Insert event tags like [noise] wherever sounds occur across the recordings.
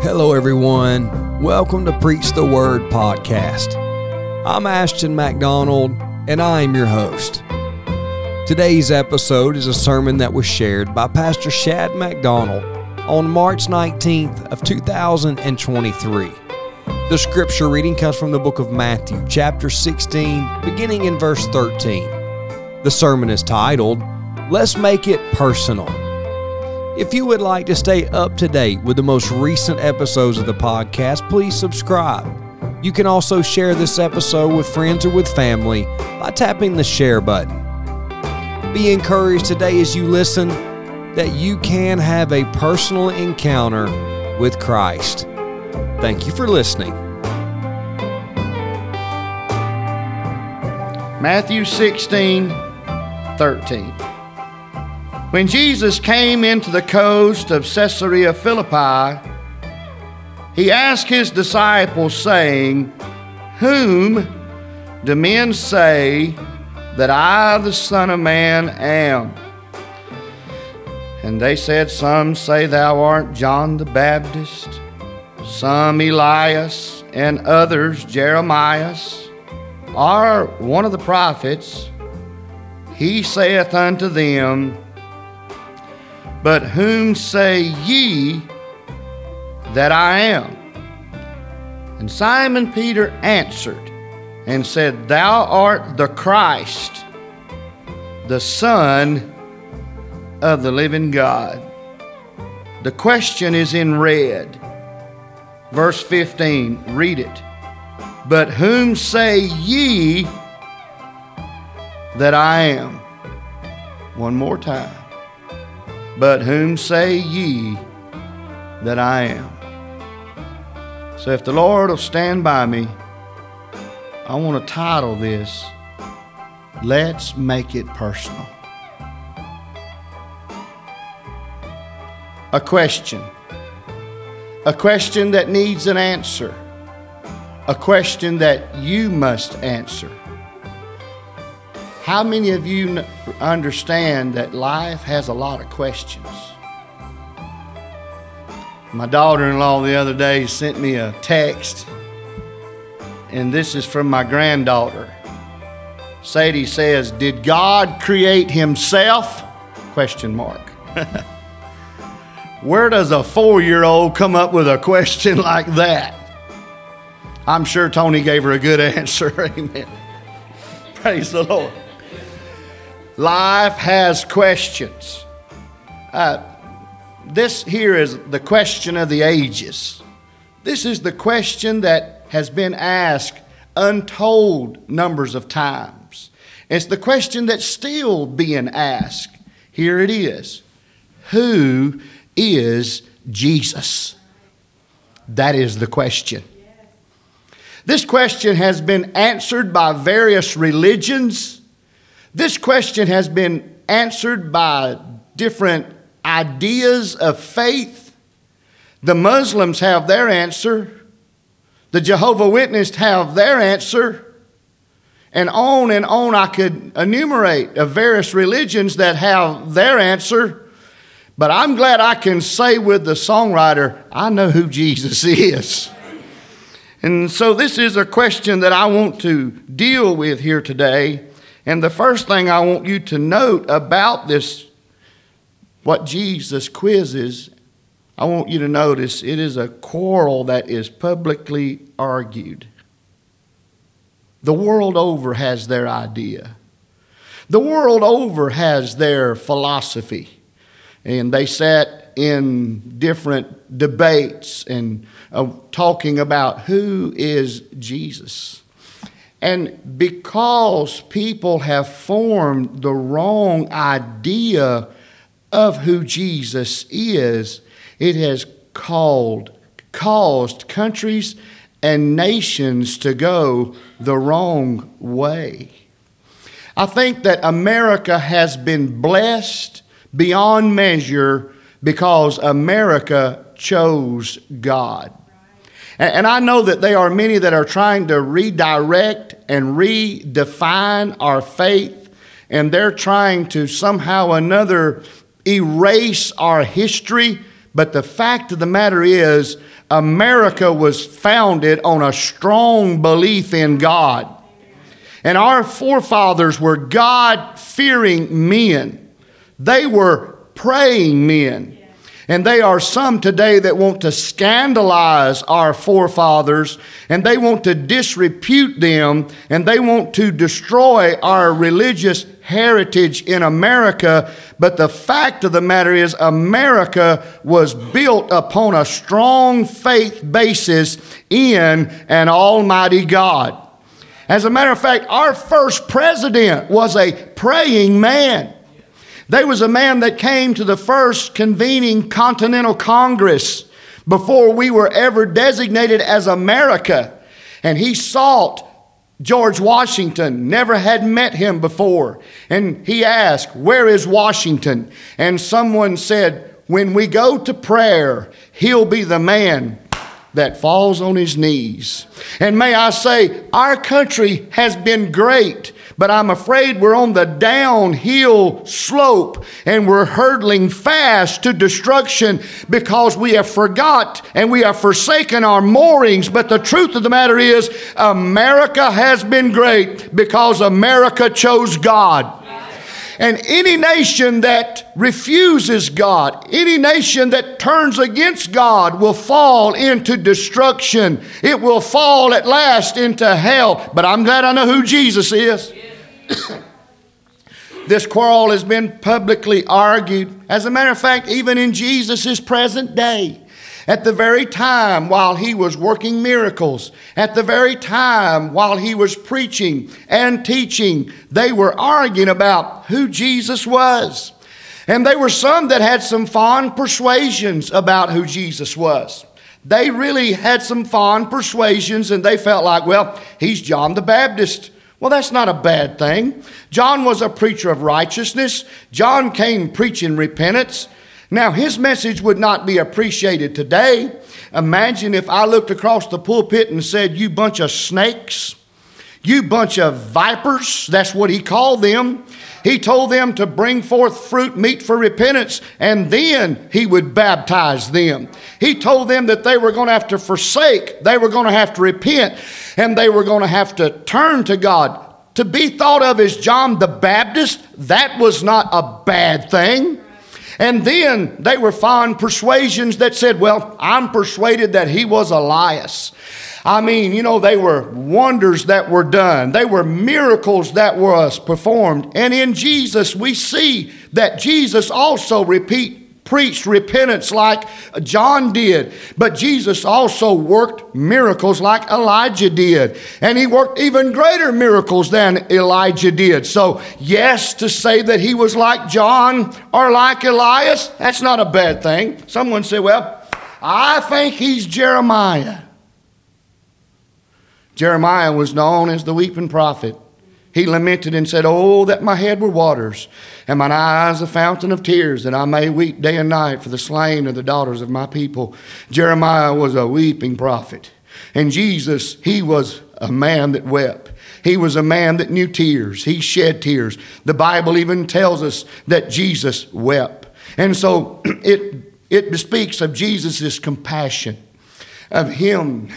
Hello, everyone. Welcome to Preach the Word podcast. I'm Ashton McDonald, and I'm your host. Today's episode is a sermon that was shared by Pastor Shad McDonald on March 19th of 2023. The scripture reading comes from the book of Matthew, chapter 16, beginning in verse 13. The sermon is titled, Let's Make It Personal. If you would like to stay up to date with the most recent episodes of the podcast, please subscribe. You can also share this episode with friends or with family by tapping the share button. Be encouraged today as you listen that you can have a personal encounter with Christ. Thank you for listening. Matthew 16, 13. When Jesus came into the coast of Caesarea Philippi, he asked his disciples, saying, Whom do men say that I, the Son of Man, am? And they said, Some say thou art John the Baptist, some Elias, and others Jeremias, or one of the prophets. He saith unto them, but whom say ye that I am? And Simon Peter answered and said, Thou art the Christ, the Son of the living God. The question is in red. Verse 15, read it. But whom say ye that I am? One more time. But whom say ye that I am? So if the Lord will stand by me, I want to title this, Let's Make It Personal. A question. A question that needs an answer. A question that you must answer. How many of you understand that life has a lot of questions? My daughter in law the other day sent me a text, and this is from my granddaughter. Sadie says, Did God create himself? Question mark. [laughs] Where does a four year old come up with a question [laughs] like that? I'm sure Tony gave her a good [laughs] answer. Amen. Praise the Lord. Life has questions. Uh, this here is the question of the ages. This is the question that has been asked untold numbers of times. It's the question that's still being asked. Here it is Who is Jesus? That is the question. This question has been answered by various religions this question has been answered by different ideas of faith. The Muslims have their answer, the Jehovah Witnesses have their answer. And on and on, I could enumerate of various religions that have their answer. But I'm glad I can say with the songwriter, I know who Jesus [laughs] is. And so, this is a question that I want to deal with here today. And the first thing I want you to note about this, what Jesus quizzes, I want you to notice it is a quarrel that is publicly argued. The world over has their idea. The world over has their philosophy. And they sat in different debates and uh, talking about who is Jesus. And because people have formed the wrong idea of who Jesus is, it has called, caused countries and nations to go the wrong way. I think that America has been blessed beyond measure because America chose God. And I know that there are many that are trying to redirect and redefine our faith, and they're trying to somehow another erase our history. But the fact of the matter is, America was founded on a strong belief in God. And our forefathers were God fearing men, they were praying men. And they are some today that want to scandalize our forefathers and they want to disrepute them and they want to destroy our religious heritage in America. But the fact of the matter is, America was built upon a strong faith basis in an almighty God. As a matter of fact, our first president was a praying man. There was a man that came to the first convening Continental Congress before we were ever designated as America. And he sought George Washington, never had met him before. And he asked, Where is Washington? And someone said, When we go to prayer, he'll be the man that falls on his knees. And may I say, our country has been great, but I'm afraid we're on the downhill slope and we're hurtling fast to destruction because we have forgot and we have forsaken our moorings. But the truth of the matter is, America has been great because America chose God. And any nation that refuses God, any nation that turns against God, will fall into destruction. It will fall at last into hell. But I'm glad I know who Jesus is. This quarrel has been publicly argued. As a matter of fact, even in Jesus' present day. At the very time while he was working miracles, at the very time while he was preaching and teaching, they were arguing about who Jesus was. And there were some that had some fond persuasions about who Jesus was. They really had some fond persuasions and they felt like, well, he's John the Baptist. Well, that's not a bad thing. John was a preacher of righteousness. John came preaching repentance. Now, his message would not be appreciated today. Imagine if I looked across the pulpit and said, You bunch of snakes, you bunch of vipers. That's what he called them. He told them to bring forth fruit meet for repentance, and then he would baptize them. He told them that they were going to have to forsake, they were going to have to repent, and they were going to have to turn to God. To be thought of as John the Baptist, that was not a bad thing. And then they were fond persuasions that said, Well, I'm persuaded that he was Elias. I mean, you know, they were wonders that were done. They were miracles that was performed. And in Jesus, we see that Jesus also repeat preached repentance like John did, but Jesus also worked miracles like Elijah did. And he worked even greater miracles than Elijah did. So, yes, to say that he was like John or like Elias, that's not a bad thing. Someone said, well, I think he's Jeremiah. Jeremiah was known as the weeping prophet. He lamented and said, Oh, that my head were waters, and mine eyes a fountain of tears, that I may weep day and night for the slain of the daughters of my people. Jeremiah was a weeping prophet. And Jesus, he was a man that wept. He was a man that knew tears. He shed tears. The Bible even tells us that Jesus wept. And so [clears throat] it, it bespeaks of Jesus' compassion of Him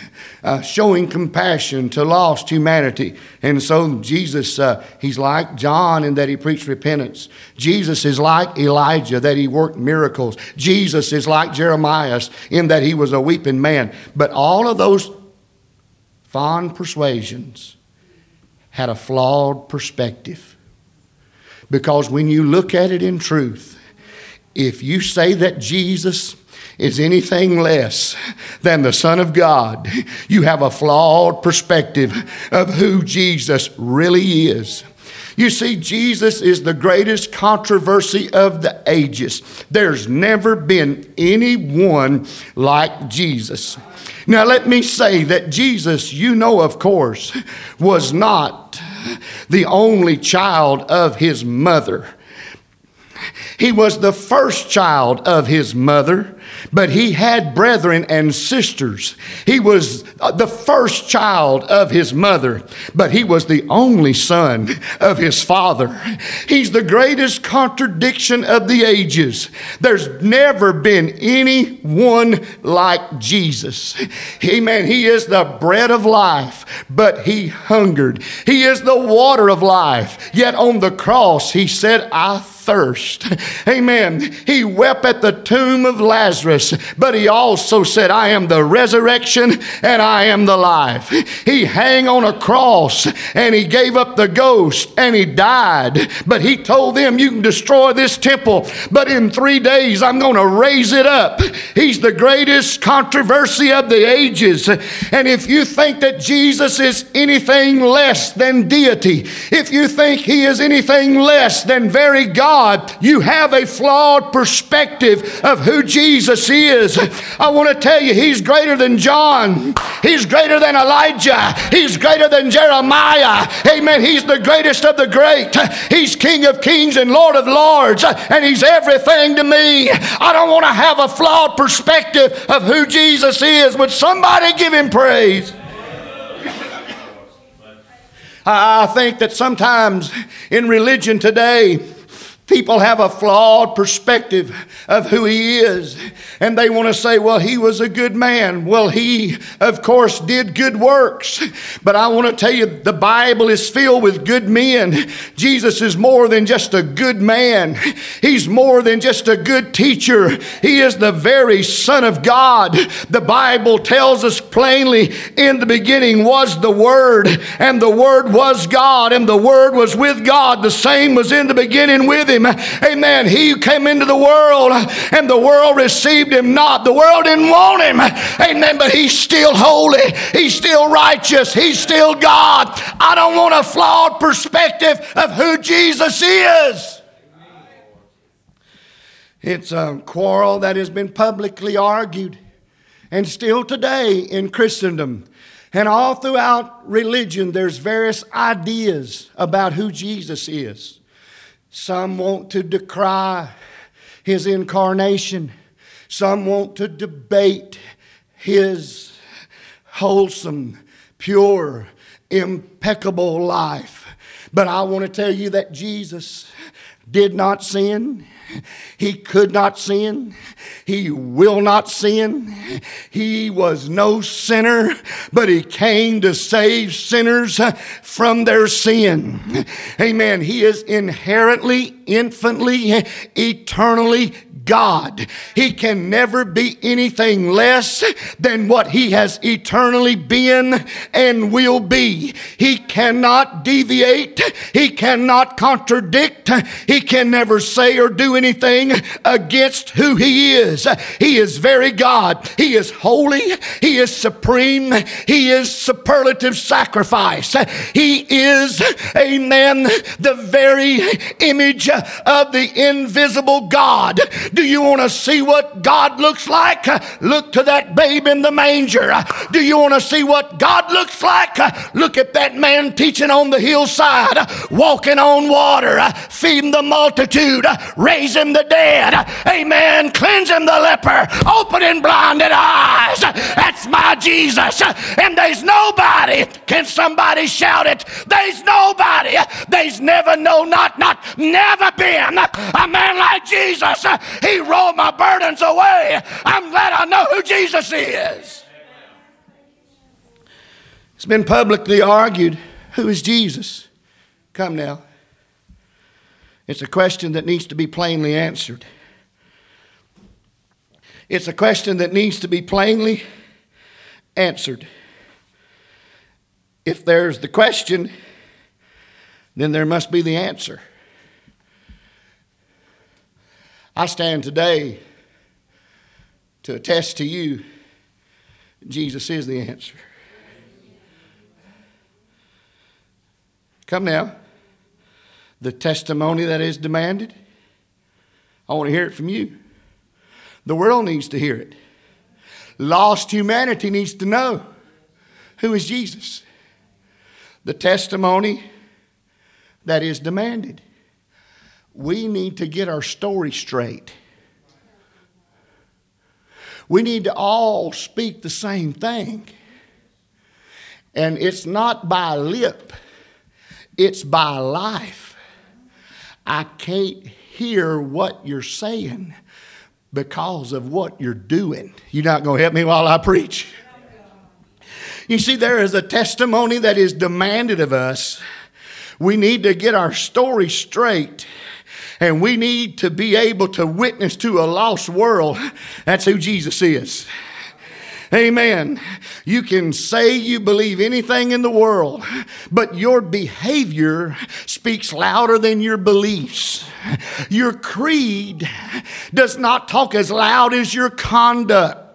uh, showing compassion to lost humanity. And so Jesus, uh, He's like John in that He preached repentance. Jesus is like Elijah that He worked miracles. Jesus is like Jeremiah in that He was a weeping man. But all of those fond persuasions had a flawed perspective. Because when you look at it in truth, if you say that Jesus is anything less than the Son of God, you have a flawed perspective of who Jesus really is. You see, Jesus is the greatest controversy of the ages. There's never been anyone like Jesus. Now, let me say that Jesus, you know, of course, was not the only child of his mother. He was the first child of his mother. But he had brethren and sisters. He was uh, the first child of his mother, but he was the only son of his father. He's the greatest contradiction of the ages. There's never been anyone like Jesus. Amen. He is the bread of life, but he hungered. He is the water of life, yet on the cross he said, I thirst. Amen. He wept at the tomb of Lazarus, but he also said, I am the resurrection and I am the life. He hang on a cross and he gave up the ghost and he died. But he told them, You can destroy this temple, but in three days I'm going to raise it up. He's the greatest controversy of the ages. And if you think that Jesus is anything less than deity, if you think he is anything less than very God, God, you have a flawed perspective of who Jesus is. I want to tell you, He's greater than John, He's greater than Elijah, He's greater than Jeremiah. Amen. He's the greatest of the great. He's King of kings and Lord of lords, and He's everything to me. I don't want to have a flawed perspective of who Jesus is. Would somebody give Him praise? I think that sometimes in religion today, People have a flawed perspective of who he is, and they want to say, well, he was a good man. Well, he, of course, did good works. But I want to tell you, the Bible is filled with good men. Jesus is more than just a good man, he's more than just a good teacher. He is the very Son of God. The Bible tells us plainly in the beginning was the Word, and the Word was God, and the Word was with God. The same was in the beginning with him him. Amen. He came into the world and the world received him not. The world didn't want him. Amen. But he's still holy. He's still righteous. He's still God. I don't want a flawed perspective of who Jesus is. It's a quarrel that has been publicly argued and still today in Christendom. And all throughout religion, there's various ideas about who Jesus is. Some want to decry his incarnation. Some want to debate his wholesome, pure, impeccable life. But I want to tell you that Jesus did not sin. He could not sin. He will not sin. He was no sinner, but he came to save sinners uh, from their sin. Amen. He is inherently, infinitely, eternally God. He can never be anything less than what He has eternally been and will be. He cannot deviate. He cannot contradict. He can never say or do anything against who He is. He is very God. He is holy. He is supreme. He is superlative sacrifice. He is, amen, the very image of the invisible God. Do you want to see what God looks like? Look to that babe in the manger. Do you want to see what God looks like? Look at that man teaching on the hillside, walking on water, feeding the multitude, raising the dead. Amen. Cleansing the leper, opening blinded eyes. That's my Jesus. And there's nobody. Can somebody shout it? There's nobody. There's never, no, not, not, never been a man like Jesus. He rolled my burdens away. I'm glad I know who Jesus is. It's been publicly argued who is Jesus? Come now. It's a question that needs to be plainly answered. It's a question that needs to be plainly answered. If there's the question, then there must be the answer. I stand today to attest to you Jesus is the answer. Come now. The testimony that is demanded, I want to hear it from you. The world needs to hear it. Lost humanity needs to know who is Jesus. The testimony that is demanded we need to get our story straight. We need to all speak the same thing. And it's not by lip, it's by life. I can't hear what you're saying because of what you're doing. You're not going to help me while I preach. You see, there is a testimony that is demanded of us. We need to get our story straight. And we need to be able to witness to a lost world. That's who Jesus is. Amen. You can say you believe anything in the world, but your behavior speaks louder than your beliefs. Your creed does not talk as loud as your conduct.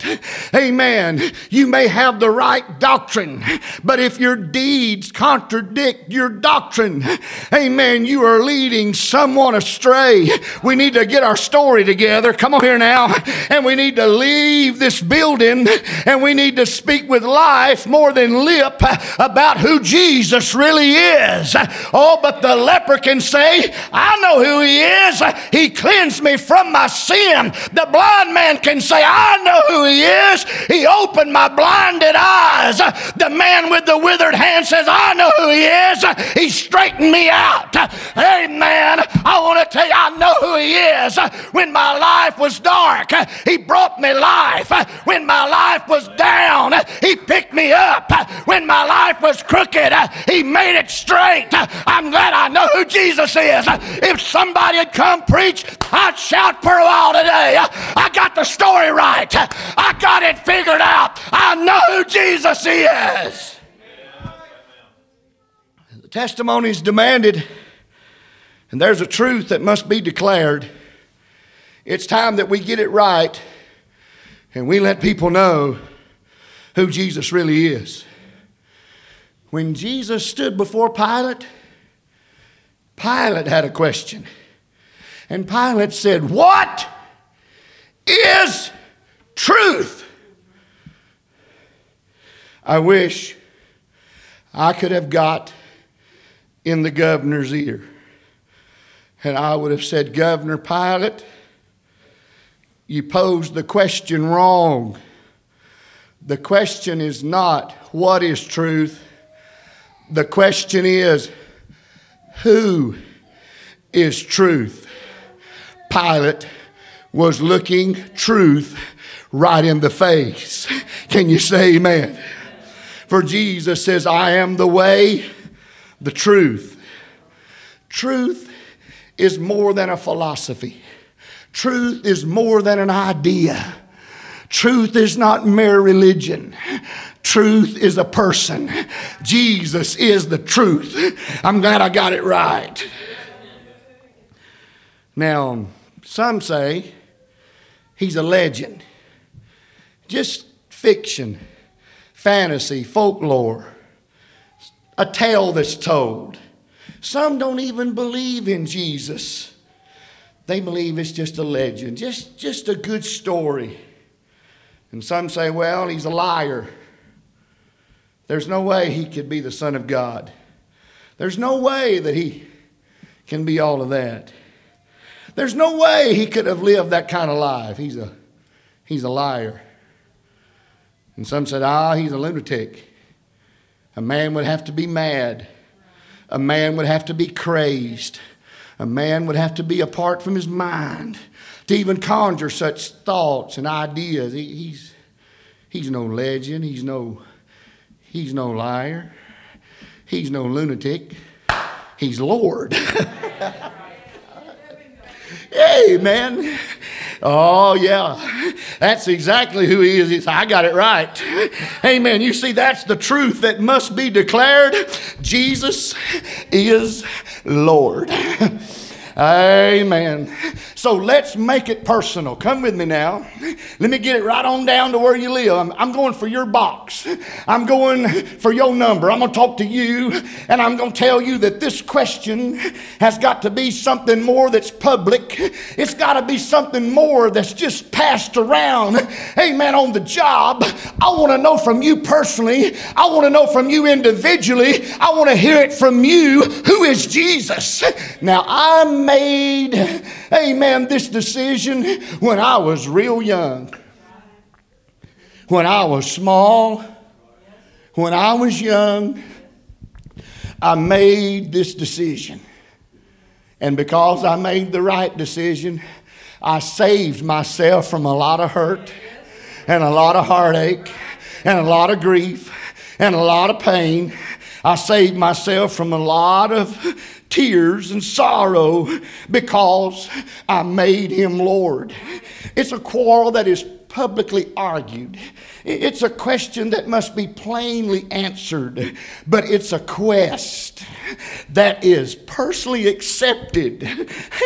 Amen. You may have the right doctrine, but if your deeds contradict your doctrine, amen, you are leading someone astray. We need to get our story together. Come on here now. And we need to leave this building and we need to speak with life more than lip about who Jesus really is. Oh, but the leper can say, I know who he is. He cleansed me from my sin. The blind man can say, I know who he is. He opened my blinded eyes. The man with the withered hand says, I know who he is. He straightened me out. Amen. I want to tell you, I know who he is. When my life was dark, he brought me life. When my life was down, he picked me up. When my life was crooked, he made it straight. I'm glad I know who Jesus is. If somebody had come preach, I'd shout for a while today. I got the story right. I got it figured out. I know who Jesus is. The testimony is demanded, and there's a truth that must be declared. It's time that we get it right and we let people know who Jesus really is. When Jesus stood before Pilate, Pilate had a question. And Pilate said, What is truth. I wish I could have got in the governor's ear. And I would have said, Governor Pilate, you posed the question wrong. The question is not what is truth. The question is who is truth? Pilate was looking truth right in the face. Can you say amen? For Jesus says, I am the way, the truth. Truth is more than a philosophy, truth is more than an idea. Truth is not mere religion. Truth is a person. Jesus is the truth. I'm glad I got it right. Now, some say he's a legend just fiction, fantasy, folklore, a tale that's told. Some don't even believe in Jesus. They believe it's just a legend, just, just a good story. And some say, well, he's a liar. There's no way he could be the Son of God. There's no way that he can be all of that. There's no way he could have lived that kind of life. He's a, he's a liar. And some said, ah, he's a lunatic. A man would have to be mad. A man would have to be crazed. A man would have to be apart from his mind to even conjure such thoughts and ideas. He, he's, he's no legend. He's no, he's no liar. He's no lunatic. He's Lord. [laughs] Amen. Oh, yeah. That's exactly who he is. I got it right. Amen. You see, that's the truth that must be declared. Jesus is Lord. Amen. So let's make it personal. Come with me now. Let me get it right on down to where you live. I'm, I'm going for your box. I'm going for your number. I'm going to talk to you and I'm going to tell you that this question has got to be something more that's public. It's got to be something more that's just passed around. Amen. On the job. I want to know from you personally. I want to know from you individually. I want to hear it from you. Who is Jesus? Now, I'm made, amen, this decision when I was real young. When I was small, when I was young, I made this decision. And because I made the right decision, I saved myself from a lot of hurt and a lot of heartache and a lot of grief and a lot of pain. I saved myself from a lot of tears and sorrow because I made him Lord. It's a quarrel that is publicly argued. It's a question that must be plainly answered, but it's a quest that is personally accepted.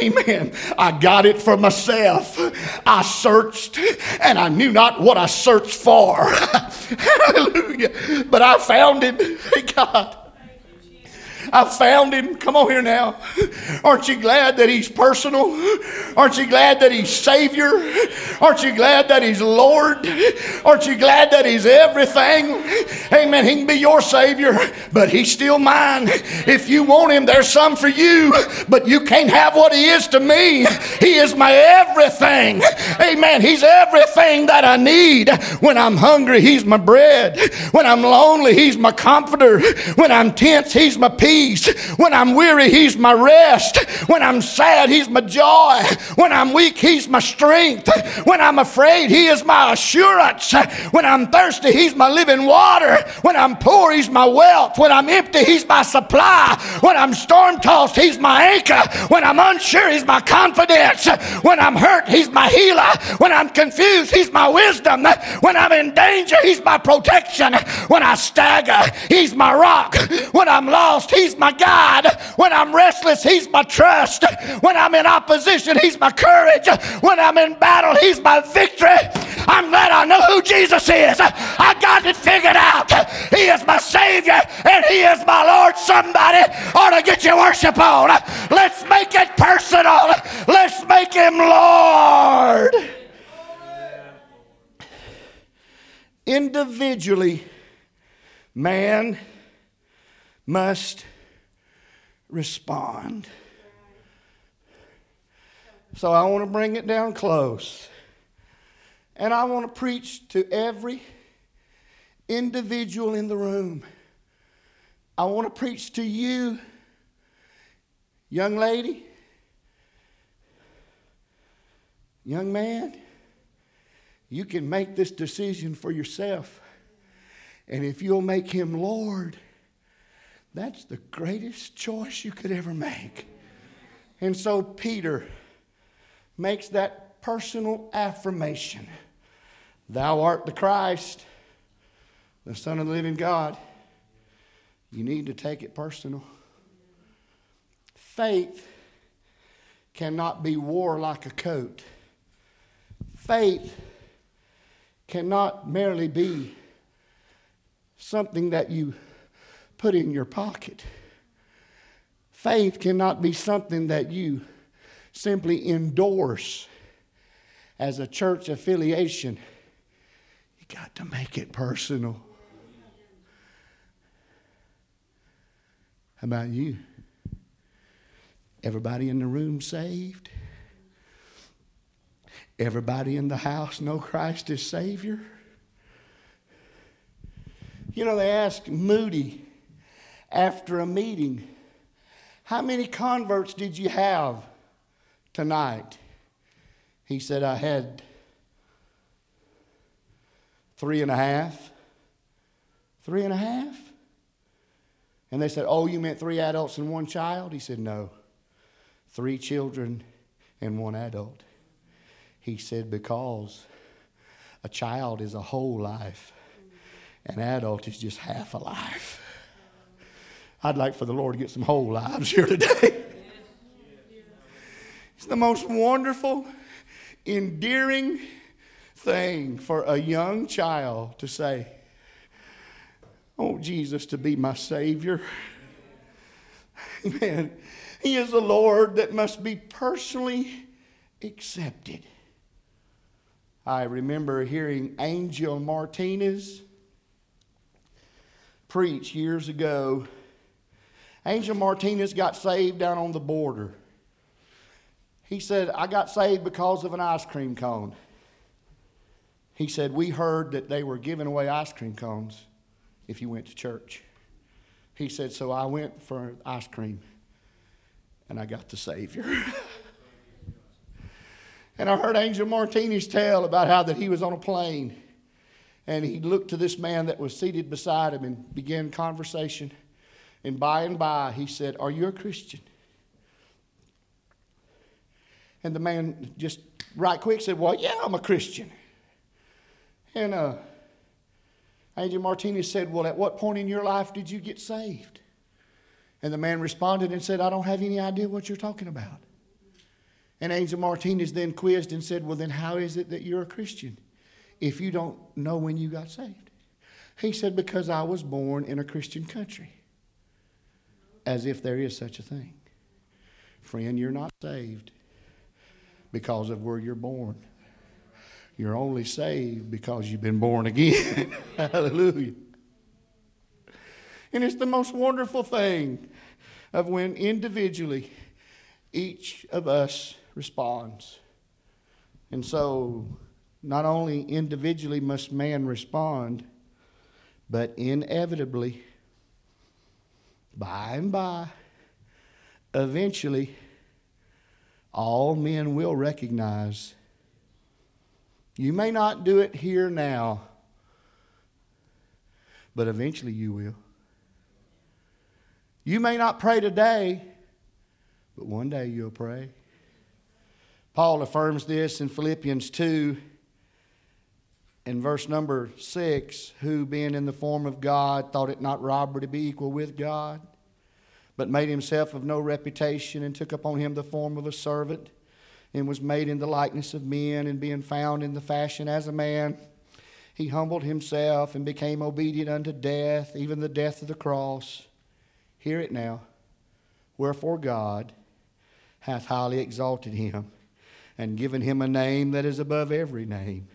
Amen. I got it for myself. I searched and I knew not what I searched for. [laughs] Hallelujah. But I found it. Thank God. I found him. Come on here now. Aren't you glad that he's personal? Aren't you glad that he's Savior? Aren't you glad that he's Lord? Aren't you glad that he's everything? Amen. He can be your Savior, but he's still mine. If you want him, there's some for you, but you can't have what he is to me. He is my everything. Amen. He's everything that I need. When I'm hungry, he's my bread. When I'm lonely, he's my comforter. When I'm tense, he's my peace peace. When I'm weary, He's my rest. When I'm sad, He's my joy. When I'm weak, He's my strength. When I'm afraid, He is my assurance. When I'm thirsty, He's my living water. When I'm poor, He's my wealth. When I'm empty, He's my supply. When I'm storm tossed, He's my anchor. When I'm unsure, He's my confidence. When I'm hurt, He's my healer. When I'm confused, He's my wisdom. When I'm in danger, He's my protection. When I stagger, He's my rock. When I'm lost, He's my God. When I'm restless, He's my trust. When I'm in opposition, He's my courage. When I'm in battle, He's my victory. I'm glad I know who Jesus is. I got it figured out. He is my Savior and He is my Lord. Somebody ought to get your worship on. Let's make it personal. Let's make Him Lord. Individually, man must respond. So I want to bring it down close. And I want to preach to every individual in the room. I want to preach to you, young lady, young man. You can make this decision for yourself. And if you'll make him Lord, that's the greatest choice you could ever make. And so Peter makes that personal affirmation Thou art the Christ, the Son of the living God. You need to take it personal. Faith cannot be wore like a coat. Faith cannot merely be something that you put in your pocket. Faith cannot be something that you simply endorse as a church affiliation. You got to make it personal. How about you? Everybody in the room saved? Everybody in the house know Christ is Savior? You know, they asked Moody, after a meeting. How many converts did you have tonight? He said, I had three and a half. Three and a half? And they said, Oh, you meant three adults and one child? He said, No, three children and one adult. He said, Because a child is a whole life, an adult is just half a life. I'd like for the Lord to get some whole lives here today. [laughs] It's the most wonderful, endearing thing for a young child to say, I want Jesus, to be my Savior. [laughs] Amen. He is the Lord that must be personally accepted. I remember hearing Angel Martinez preach years ago Angel Martinez got saved down on the border. He said, I got saved because of an ice cream cone. He said, We heard that they were giving away ice cream cones if you went to church. He said, So I went for ice cream and I got the Savior. [laughs] and I heard Angel Martinez tell about how that he was on a plane and he looked to this man that was seated beside him and began conversation. And by and by, he said, Are you a Christian? And the man just right quick said, Well, yeah, I'm a Christian. And uh, Angel Martinez said, Well, at what point in your life did you get saved? And the man responded and said, I don't have any idea what you're talking about. And Angel Martinez then quizzed and said, Well, then how is it that you're a Christian if you don't know when you got saved? He said, Because I was born in a Christian country. As if there is such a thing. Friend, you're not saved because of where you're born. You're only saved because you've been born again. [laughs] Hallelujah. And it's the most wonderful thing of when individually each of us responds. And so, not only individually must man respond, but inevitably, by and by, eventually, all men will recognize. You may not do it here now, but eventually you will. You may not pray today, but one day you'll pray. Paul affirms this in Philippians 2 in verse number 6 who, being in the form of God, thought it not robbery to be equal with God, but made himself of no reputation and took upon him the form of a servant and was made in the likeness of men and being found in the fashion as a man. He humbled himself and became obedient unto death, even the death of the cross. Hear it now. Wherefore God hath highly exalted him and given him a name that is above every name,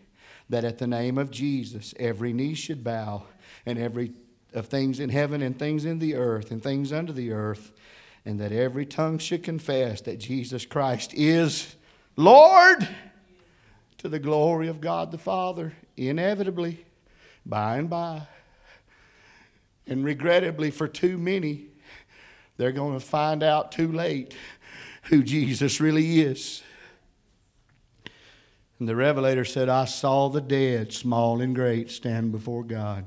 that at the name of Jesus every knee should bow, and every of things in heaven and things in the earth and things under the earth, and that every tongue should confess that Jesus Christ is Lord to the glory of God the Father, inevitably, by and by. And regrettably, for too many, they're going to find out too late who Jesus really is. And the Revelator said, I saw the dead, small and great, stand before God.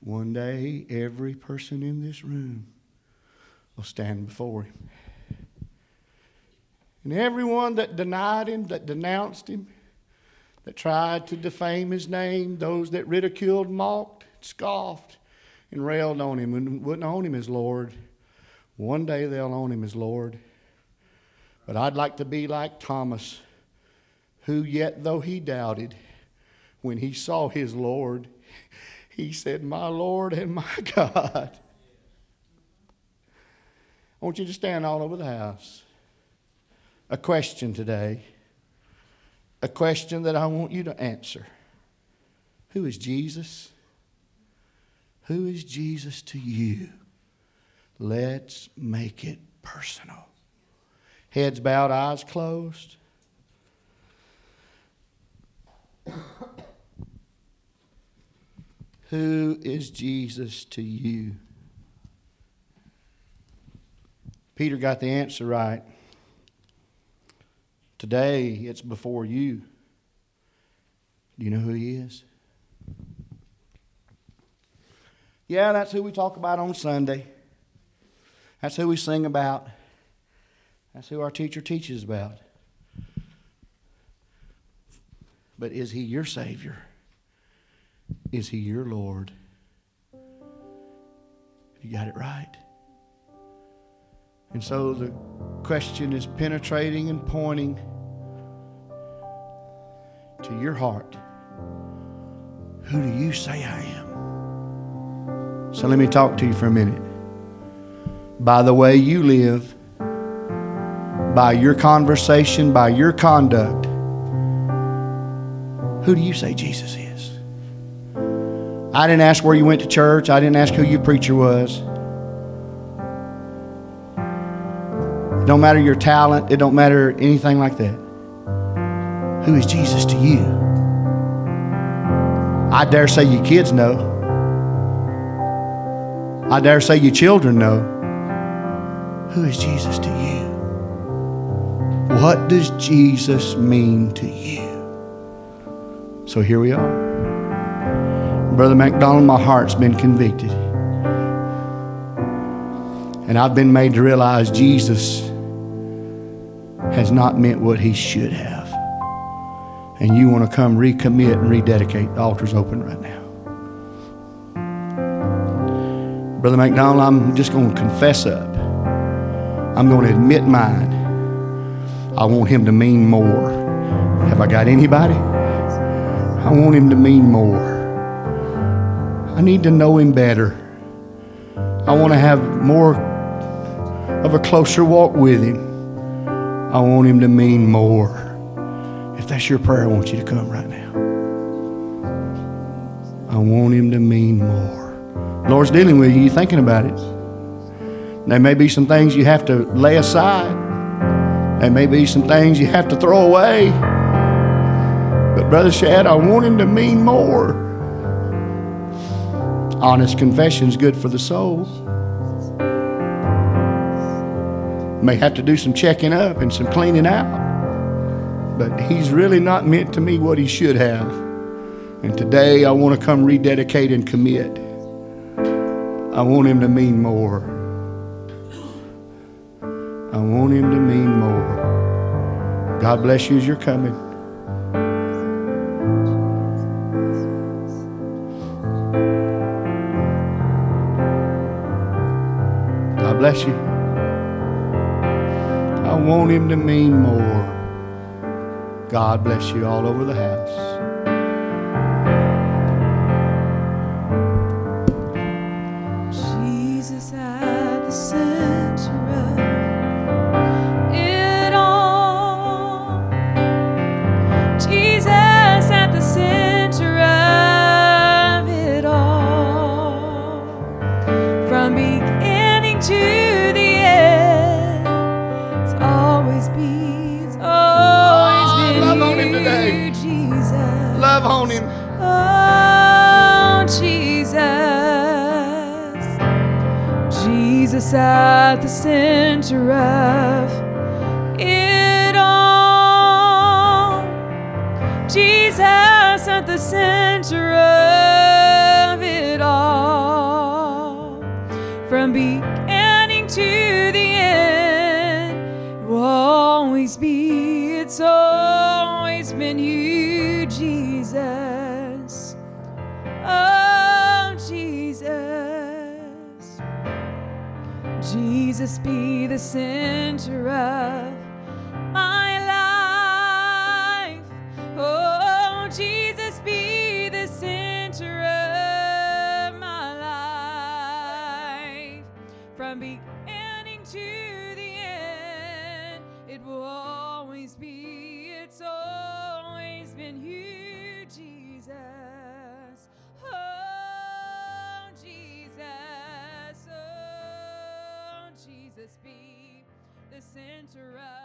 One day, every person in this room will stand before Him. And everyone that denied Him, that denounced Him, that tried to defame His name, those that ridiculed, mocked, scoffed, and railed on him and wouldn't own him as Lord. One day they'll own him as Lord. But I'd like to be like Thomas, who yet though he doubted, when he saw his Lord, he said, My Lord and my [laughs] God. I want you to stand all over the house. A question today. A question that I want you to answer. Who is Jesus? Who is Jesus to you? Let's make it personal. Heads bowed, eyes closed. [coughs] Who is Jesus to you? Peter got the answer right. Today, it's before you. Do you know who he is? Yeah, that's who we talk about on Sunday. That's who we sing about. That's who our teacher teaches about. But is he your Savior? Is he your Lord? You got it right. And so the question is penetrating and pointing to your heart. Who do you say I am? So let me talk to you for a minute. By the way you live, by your conversation, by your conduct, who do you say Jesus is? I didn't ask where you went to church. I didn't ask who your preacher was. It don't matter your talent, it don't matter anything like that. Who is Jesus to you? I dare say you kids know. I dare say you children know. Who is Jesus to you? What does Jesus mean to you? So here we are. Brother McDonald, my heart's been convicted. And I've been made to realize Jesus has not meant what he should have. And you want to come recommit and rededicate. The altar's open right now. Brother McDonald, I'm just going to confess up. I'm going to admit mine. I want him to mean more. Have I got anybody? I want him to mean more. I need to know him better. I want to have more of a closer walk with him. I want him to mean more. If that's your prayer, I want you to come right now. I want him to mean more. Lord's dealing with you, you're thinking about it. There may be some things you have to lay aside. There may be some things you have to throw away. But, Brother Shad, I want him to mean more. Honest confession is good for the soul. May have to do some checking up and some cleaning out. But he's really not meant to me what he should have. And today I want to come rededicate and commit. I want him to mean more. I want him to mean more. God bless you as you're coming. God bless you. I want him to mean more. God bless you all over the house. From beginning to the end, it will always be, it's always been you, Jesus. Oh, Jesus. Jesus be the center of Jesus, oh,